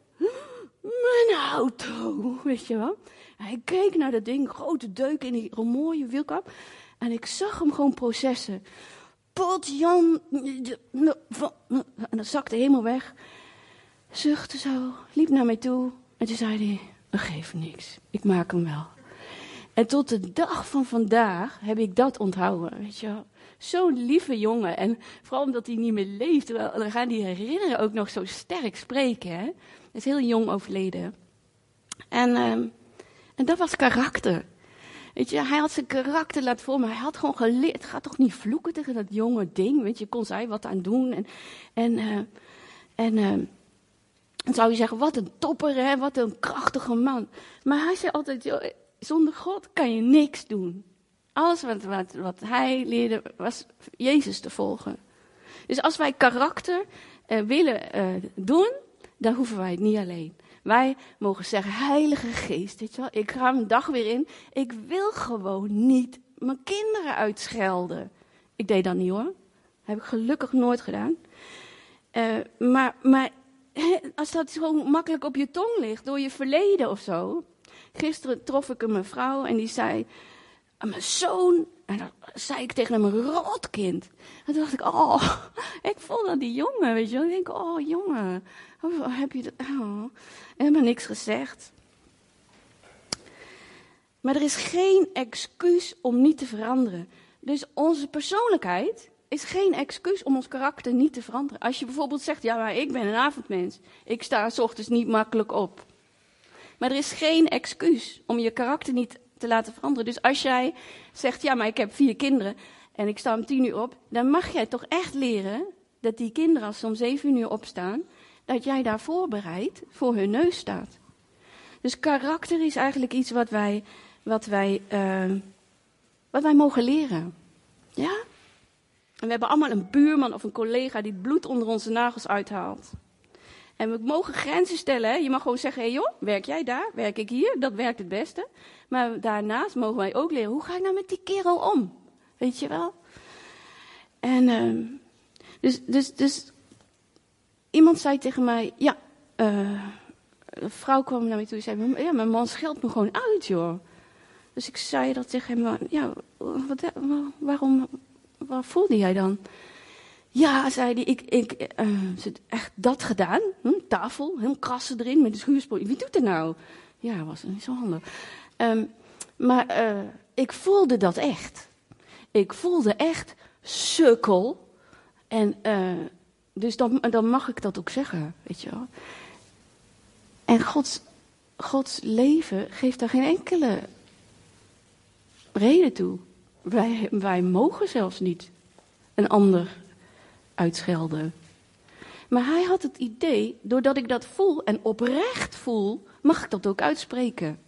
Mijn auto, weet je wel. Hij keek naar dat ding, grote deuk in die mooie wielkap. En ik zag hem gewoon processen. Pot Jan. En dat zakte helemaal weg. Zuchtte zo, liep naar mij toe. En toen zei hij: Dat geeft niks, ik maak hem wel. En tot de dag van vandaag heb ik dat onthouden, weet je. Zo'n lieve jongen. En vooral omdat hij niet meer leeft, dan gaan die herinneren ook nog zo sterk spreken. Hij is heel jong overleden. En, uh, en dat was karakter. Weet je, hij had zijn karakter laten vormen. Hij had gewoon geleerd. Ga toch niet vloeken tegen dat jonge ding. Weet je, kon zij wat aan doen. En, en, uh, en uh, dan zou je zeggen, wat een topper, hè? wat een krachtige man. Maar hij zei altijd, joh, zonder God kan je niks doen. Alles wat, wat, wat hij leerde was Jezus te volgen. Dus als wij karakter uh, willen uh, doen, dan hoeven wij het niet alleen. Wij mogen zeggen, Heilige Geest, weet wel, ik ga een dag weer in. Ik wil gewoon niet mijn kinderen uitschelden. Ik deed dat niet hoor. Dat heb ik gelukkig nooit gedaan. Uh, maar, maar als dat gewoon makkelijk op je tong ligt door je verleden of zo. Gisteren trof ik een mevrouw en die zei: Mijn zoon. En dan zei ik tegen hem: rotkind. En toen dacht ik: Oh, ik voel dat die jongen, weet je wel. Ik denk: Oh, jongen, heb je dat? Oh. Helemaal niks gezegd. Maar er is geen excuus om niet te veranderen. Dus onze persoonlijkheid is geen excuus om ons karakter niet te veranderen. Als je bijvoorbeeld zegt, ja, maar ik ben een avondmens. Ik sta s ochtends niet makkelijk op. Maar er is geen excuus om je karakter niet te laten veranderen. Dus als jij zegt, ja, maar ik heb vier kinderen en ik sta om tien uur op, dan mag jij toch echt leren dat die kinderen, als ze om zeven uur opstaan, dat jij daar voorbereid voor hun neus staat. Dus karakter is eigenlijk iets wat wij, wat wij, uh, wat wij mogen leren. Ja? En we hebben allemaal een buurman of een collega die het bloed onder onze nagels uithaalt. En we mogen grenzen stellen. Hè? Je mag gewoon zeggen: hé hey joh, werk jij daar? Werk ik hier? Dat werkt het beste. Maar daarnaast mogen wij ook leren: hoe ga ik nou met die kerel om? Weet je wel? En uh, dus, dus, dus iemand zei tegen mij: ja, uh, een vrouw kwam naar mij toe en zei: ja, mijn man scheldt me gewoon uit, joh. Dus ik zei dat tegen hem: ja, wat, waarom, wat voelde jij dan? Ja, zei hij, ik, ik uh, echt dat gedaan. Hm, tafel, heel krassen erin met de schuurspoor. Wie doet dat nou? Ja, was niet zo handig. Um, maar uh, ik voelde dat echt. Ik voelde echt sukkel. En uh, dus dan, dan mag ik dat ook zeggen, weet je wel. En Gods, Gods leven geeft daar geen enkele reden toe. Wij, wij mogen zelfs niet een ander uitschelden. Maar hij had het idee, doordat ik dat voel en oprecht voel, mag ik dat ook uitspreken.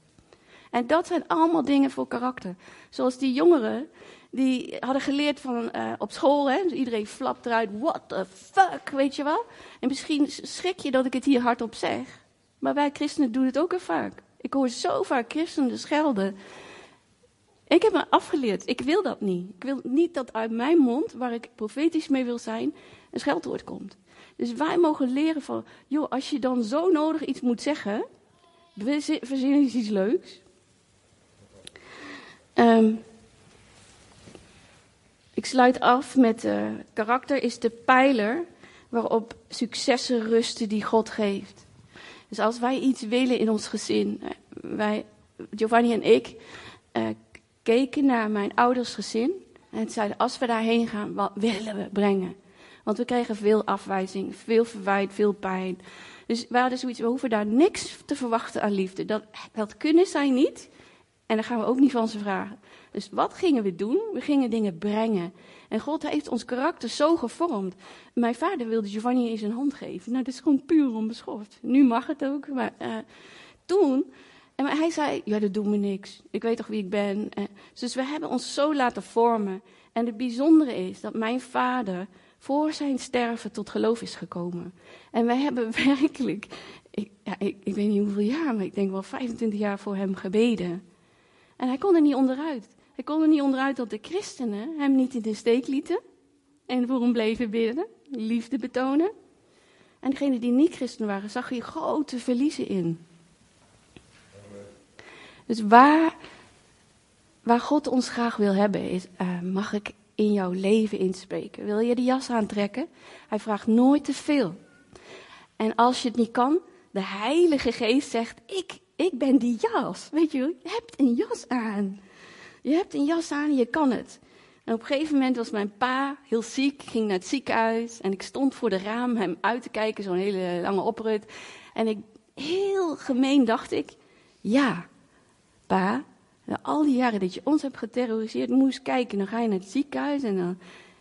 En dat zijn allemaal dingen voor karakter. Zoals die jongeren, die hadden geleerd van uh, op school, hè, dus iedereen flapt eruit, what the fuck, weet je wel. En misschien schrik je dat ik het hier hardop zeg. Maar wij christenen doen het ook al vaak. Ik hoor zo vaak christenen schelden. Ik heb me afgeleerd. Ik wil dat niet. Ik wil niet dat uit mijn mond, waar ik profetisch mee wil zijn, een scheldwoord komt. Dus wij mogen leren van, joh, als je dan zo nodig iets moet zeggen, verzin eens iets leuks. Um, ik sluit af met uh, karakter is de pijler waarop successen rusten die God geeft. Dus als wij iets willen in ons gezin, eh, wij, Giovanni en ik, uh, keken naar mijn ouders gezin en zeiden, als we daarheen gaan, wat willen we brengen? Want we kregen veel afwijzing, veel verwijt, veel pijn. Dus we hadden zoiets, we hoeven daar niks te verwachten aan liefde. Dat, dat kunnen zij niet. En dan gaan we ook niet van ze vragen. Dus wat gingen we doen? We gingen dingen brengen. En God heeft ons karakter zo gevormd. Mijn vader wilde Giovanni eens een hand geven. Nou, dat is gewoon puur onbeschoft. Nu mag het ook, maar uh, toen en hij zei, ja, dat doet me niks. Ik weet toch wie ik ben. Dus we hebben ons zo laten vormen. En het bijzondere is dat mijn vader voor zijn sterven tot geloof is gekomen. En wij hebben werkelijk, ik, ik, weet niet hoeveel jaar, maar ik denk wel 25 jaar voor hem gebeden. En hij kon er niet onderuit. Hij kon er niet onderuit dat de christenen hem niet in de steek lieten. En voor hem bleven bidden, liefde betonen. En degenen die niet christen waren, zag hij grote verliezen in. Dus waar, waar God ons graag wil hebben, is, uh, mag ik in jouw leven inspreken? Wil je de jas aantrekken? Hij vraagt nooit te veel. En als je het niet kan, de Heilige Geest zegt: Ik, ik ben die jas. Weet je, je hebt een jas aan. Je hebt een jas aan en je kan het. En op een gegeven moment was mijn pa heel ziek, ging naar het ziekenhuis. En ik stond voor de raam hem uit te kijken, zo'n hele lange oprit. En ik, heel gemeen dacht ik: Ja, pa, al die jaren dat je ons hebt geterroriseerd, moest kijken. Dan ga je naar het ziekenhuis en dan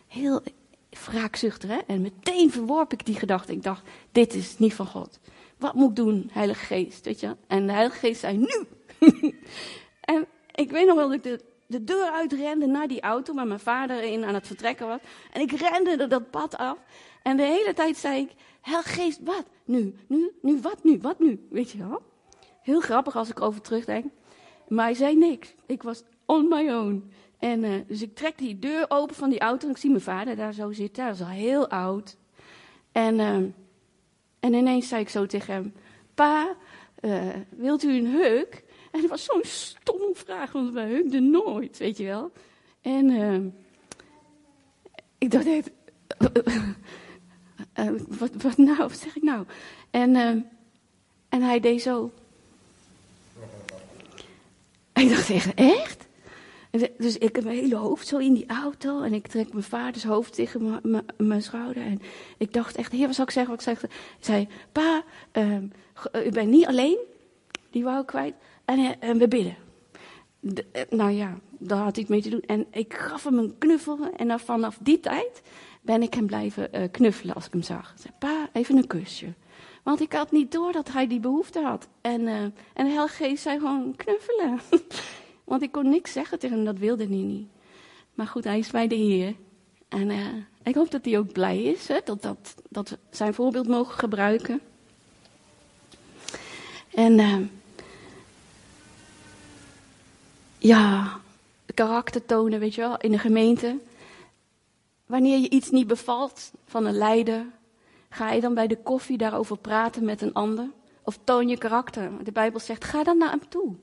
heel wraakzuchtig. Hè? En meteen verworp ik die gedachte. Ik dacht, dit is niet van God. Wat moet ik doen, Heilige Geest? Weet je? En de Heilige Geest zei, nu! en ik weet nog wel dat ik de, de deur uitrende naar die auto, waar mijn vader in aan het vertrekken was. En ik rende dat pad af. En de hele tijd zei ik, Heilige Geest, wat? Nu, nu, nu, wat nu, wat nu? Weet je wel? Heel grappig als ik over terugdenk. Maar hij zei niks. Ik was on my own. En uh, dus ik trek die deur open van die auto en ik zie mijn vader daar zo zitten. Hij was al heel oud. En, uh, en En ineens zei ik zo tegen hem: Pa, uh, wilt u een heuk? En het was zo'n stomme vraag, want wij heukten nooit, weet je wel. En uh, ik dacht uh, wat, wat nou, wat zeg ik nou? En, en hij deed zo. En ik dacht echt, echt? Dus ik heb mijn hele hoofd zo in die auto en ik trek mijn vaders hoofd tegen mijn schouder. En ik dacht echt, heer, wat zal ik zeggen? Wat ik zeg? Ik zei, pa, uh, u bent niet alleen. Die wou ik kwijt. En, en we bidden. De, uh, nou ja, daar had het mee te doen. En ik gaf hem een knuffel. En vanaf die tijd ben ik hem blijven knuffelen als ik hem zag. Ik zei, pa, even een kusje. Want ik had niet door dat hij die behoefte had. En, en de zei gewoon knuffelen. Want ik kon niks zeggen tegen hem, dat wilde hij niet. Maar goed, hij is bij de Heer. En uh, ik hoop dat hij ook blij is, hè, dat, dat, dat we zijn voorbeeld mogen gebruiken. En uh, ja, karakter tonen, weet je wel, in de gemeente. Wanneer je iets niet bevalt van een leider, ga je dan bij de koffie daarover praten met een ander? Of toon je karakter? De Bijbel zegt, ga dan naar hem toe.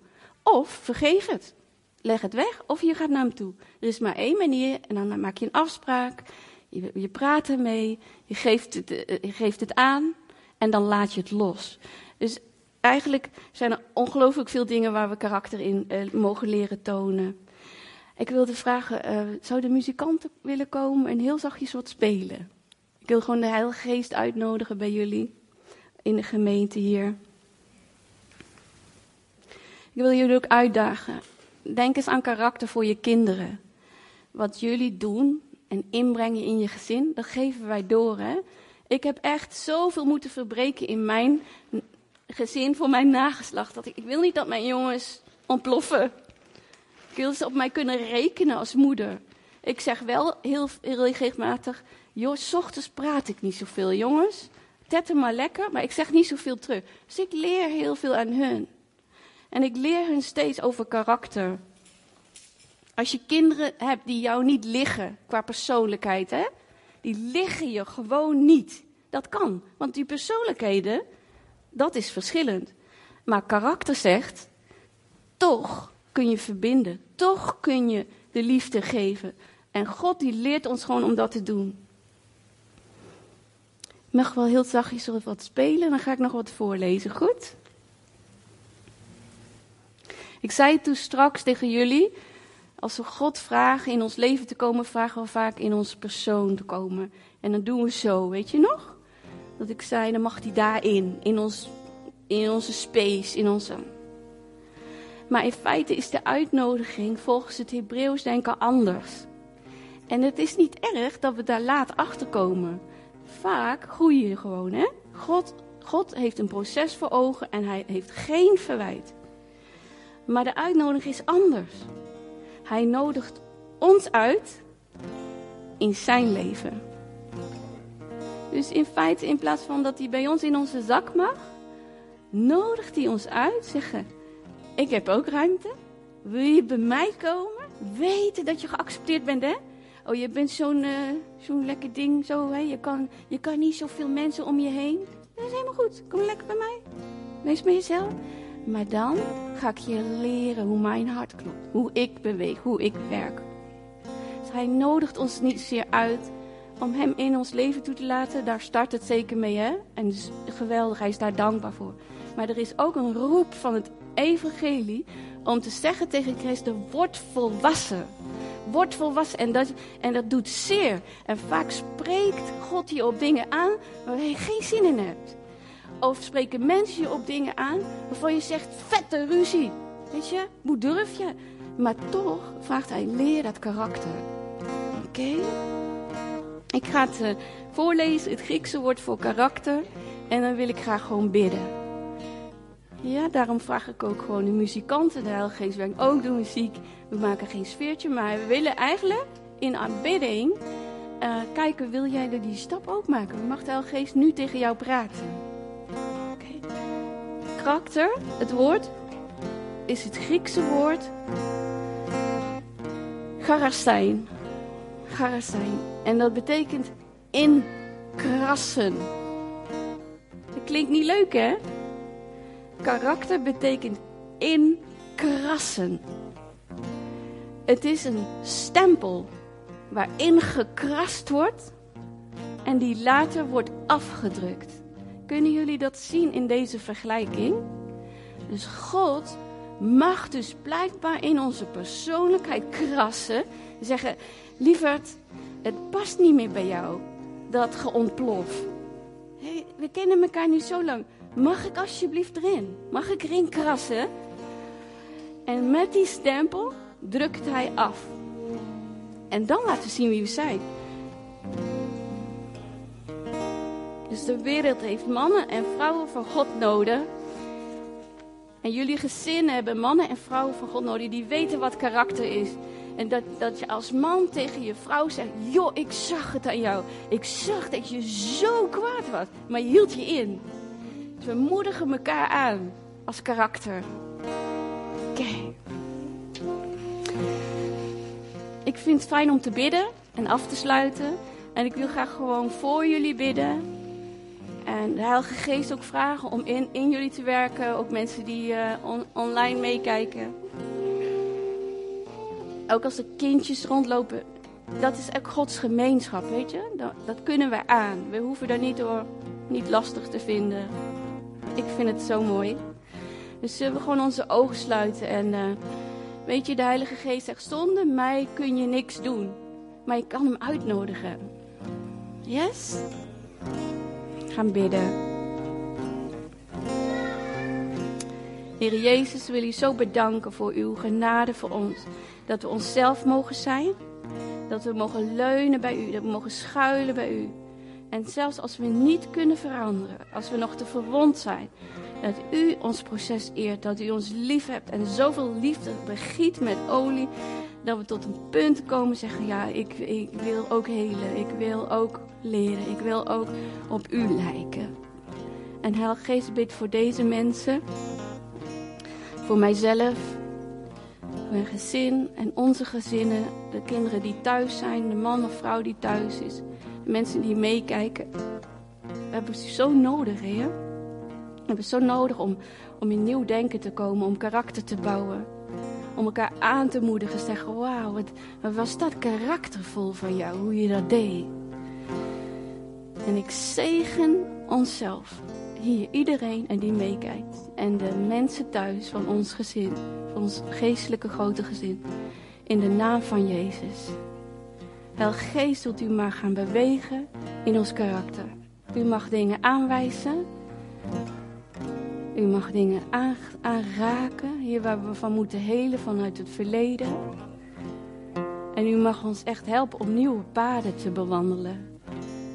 Of vergeef het. Leg het weg of je gaat naar hem toe. Er is maar één manier en dan maak je een afspraak. Je, je praat ermee, je geeft, het, eh, geeft het aan en dan laat je het los. Dus eigenlijk zijn er ongelooflijk veel dingen waar we karakter in uh, mogen leren tonen. Ik wilde vragen, uh, zouden muzikanten willen komen en heel zachtjes wat spelen? Ik wil gewoon de Heilige Geest uitnodigen bij jullie in de gemeente hier. Ik wil jullie ook uitdagen. Denk eens aan karakter voor je kinderen. Wat jullie doen en inbrengen in je gezin, dat geven wij door. Hè? Ik heb echt zoveel moeten verbreken in mijn gezin voor mijn nageslacht. Dat ik, ik wil niet dat mijn jongens ontploffen. Ik wil ze op mij kunnen rekenen als moeder. Ik zeg wel heel, heel regelmatig, joh, s ochtends praat ik niet zoveel, jongens. Tetten maar lekker, maar ik zeg niet zoveel terug. Dus ik leer heel veel aan hun. En ik leer hun steeds over karakter. Als je kinderen hebt die jou niet liggen qua persoonlijkheid, hè? Die liggen je gewoon niet. Dat kan, want die persoonlijkheden, dat is verschillend. Maar karakter zegt, toch kun je verbinden. Toch kun je de liefde geven. En God die leert ons gewoon om dat te doen. Mag wel heel zachtjes wat spelen, dan ga ik nog wat voorlezen, goed? Ik zei toen straks tegen jullie, als we God vragen in ons leven te komen, vragen we vaak in onze persoon te komen. En dan doen we zo, weet je nog? Dat ik zei, dan mag hij daarin, in, ons, in onze space, in onze... Maar in feite is de uitnodiging volgens het Hebreeuws denken anders. En het is niet erg dat we daar laat achter komen. Vaak groei je gewoon, hè? God, God heeft een proces voor ogen en hij heeft geen verwijt. Maar de uitnodiging is anders. Hij nodigt ons uit in zijn leven. Dus in feite, in plaats van dat hij bij ons in onze zak mag, nodigt hij ons uit. Zeggen: Ik heb ook ruimte. Wil je bij mij komen? Weten dat je geaccepteerd bent, hè? Oh, je bent zo'n uh, zo'n lekker ding, zo, hè? Je kan, je kan niet zoveel mensen om je heen. Dat is helemaal goed. Kom lekker bij mij. Wees met jezelf. Maar dan ga ik je leren hoe mijn hart klopt. Hoe ik beweeg, hoe ik werk. Dus hij nodigt ons niet zozeer uit om hem in ons leven toe te laten. Daar start het zeker mee, hè? En dus geweldig, hij is daar dankbaar voor. Maar er is ook een roep van het evangelie om te zeggen tegen Christus, word volwassen. Word volwassen. En dat, en dat doet zeer. En vaak spreekt God je op dingen aan waar je geen zin in hebt. Of spreken mensen je op dingen aan waarvan je zegt, vette ruzie. Weet je, hoe durf je? Maar toch vraagt hij, leer dat karakter. Oké? Ik ga het uh, voorlezen, het Griekse woord voor karakter. En dan wil ik graag gewoon bidden. Ja, daarom vraag ik ook gewoon de muzikanten. De Heilige ook door muziek. We maken geen sfeertje, maar we willen eigenlijk in aanbidding uh, kijken, wil jij er die stap ook maken? Mag de Heilige nu tegen jou praten? karakter, het woord, is het Griekse woord charastein. Charastein. En dat betekent inkrassen. Ik Klinkt niet leuk, hè? Karakter betekent inkrassen. Het is een stempel waarin gekrast wordt en die later wordt afgedrukt. Kunnen jullie dat zien in deze vergelijking? Dus God mag dus blijkbaar in onze persoonlijkheid krassen. Zeggen, lieverd, het past niet meer bij jou, dat geontplof. Hey, we kennen elkaar nu zo lang. Mag ik alsjeblieft erin? Mag ik erin krassen? En met die stempel drukt hij af. En dan laten we zien wie we zijn. Dus de wereld heeft mannen en vrouwen van God nodig. En jullie gezinnen hebben mannen en vrouwen van God nodig die weten wat karakter is. En dat, dat je als man tegen je vrouw zegt: Joh, ik zag het aan jou. Ik zag dat je zo kwaad was. Maar je hield je in. We moedigen elkaar aan als karakter. Oké. Ik vind het fijn om te bidden en af te sluiten. En ik wil graag gewoon voor jullie bidden. En de Heilige Geest ook vragen om in, in jullie te werken. Ook mensen die on, online meekijken. Ook als er kindjes rondlopen. Dat is ook Gods gemeenschap, weet je. Dat, dat kunnen we aan. We hoeven daar niet door niet lastig te vinden. Ik vind het zo mooi. Dus zullen we gewoon onze ogen sluiten. En uh, weet je, de Heilige Geest zegt, zonder mij kun je niks doen. Maar je kan hem uitnodigen. Yes? Gaan bidden. Heer Jezus, wil je zo bedanken voor uw genade voor ons. Dat we onszelf mogen zijn. Dat we mogen leunen bij u. Dat we mogen schuilen bij u. En zelfs als we niet kunnen veranderen. Als we nog te verwond zijn. Dat u ons proces eert. Dat u ons lief hebt. En zoveel liefde begiet met olie. Dat we tot een punt komen zeggen. Ja, ik, ik wil ook helen. Ik wil ook leren. Ik wil ook op u lijken. En Heilige Geest bid voor deze mensen. Voor mijzelf mijn gezin en onze gezinnen, de kinderen die thuis zijn, de man of vrouw die thuis is, mensen die meekijken. We hebben ze zo nodig, Heer. We hebben zo nodig om, om in nieuw denken te komen, om karakter te bouwen. Om elkaar aan te moedigen, zeggen, wauw, wat, wat was dat karaktervol van jou, hoe je dat deed. En ik zegen onszelf, hier iedereen en die meekijkt. En de mensen thuis van ons gezin ons geestelijke grote gezin. In de naam van Jezus. Wel geest zult u maar gaan bewegen in ons karakter. U mag dingen aanwijzen. U mag dingen aanraken. Hier waar we van moeten helen vanuit het verleden. En u mag ons echt helpen om nieuwe paden te bewandelen.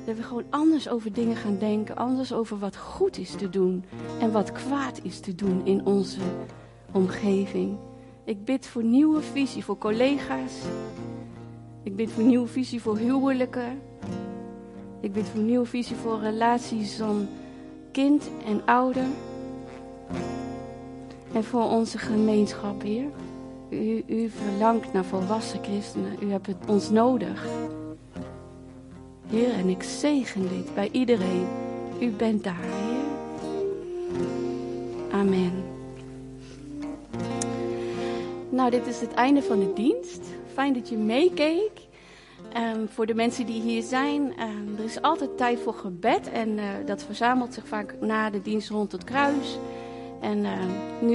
Dat we gewoon anders over dingen gaan denken. Anders over wat goed is te doen. En wat kwaad is te doen in onze omgeving. Ik bid voor nieuwe visie voor collega's. Ik bid voor nieuwe visie voor huwelijken. Ik bid voor nieuwe visie voor relaties van kind en ouder. En voor onze gemeenschap, Heer. U, u verlangt naar volwassen christenen. U hebt het ons nodig. Heer, en ik zegen dit bij iedereen. U bent daar, Heer. Amen. Nou, dit is het einde van de dienst. Fijn dat je meekeek. Um, voor de mensen die hier zijn, um, er is altijd tijd voor gebed. En uh, dat verzamelt zich vaak na de dienst rond het kruis. En uh, nu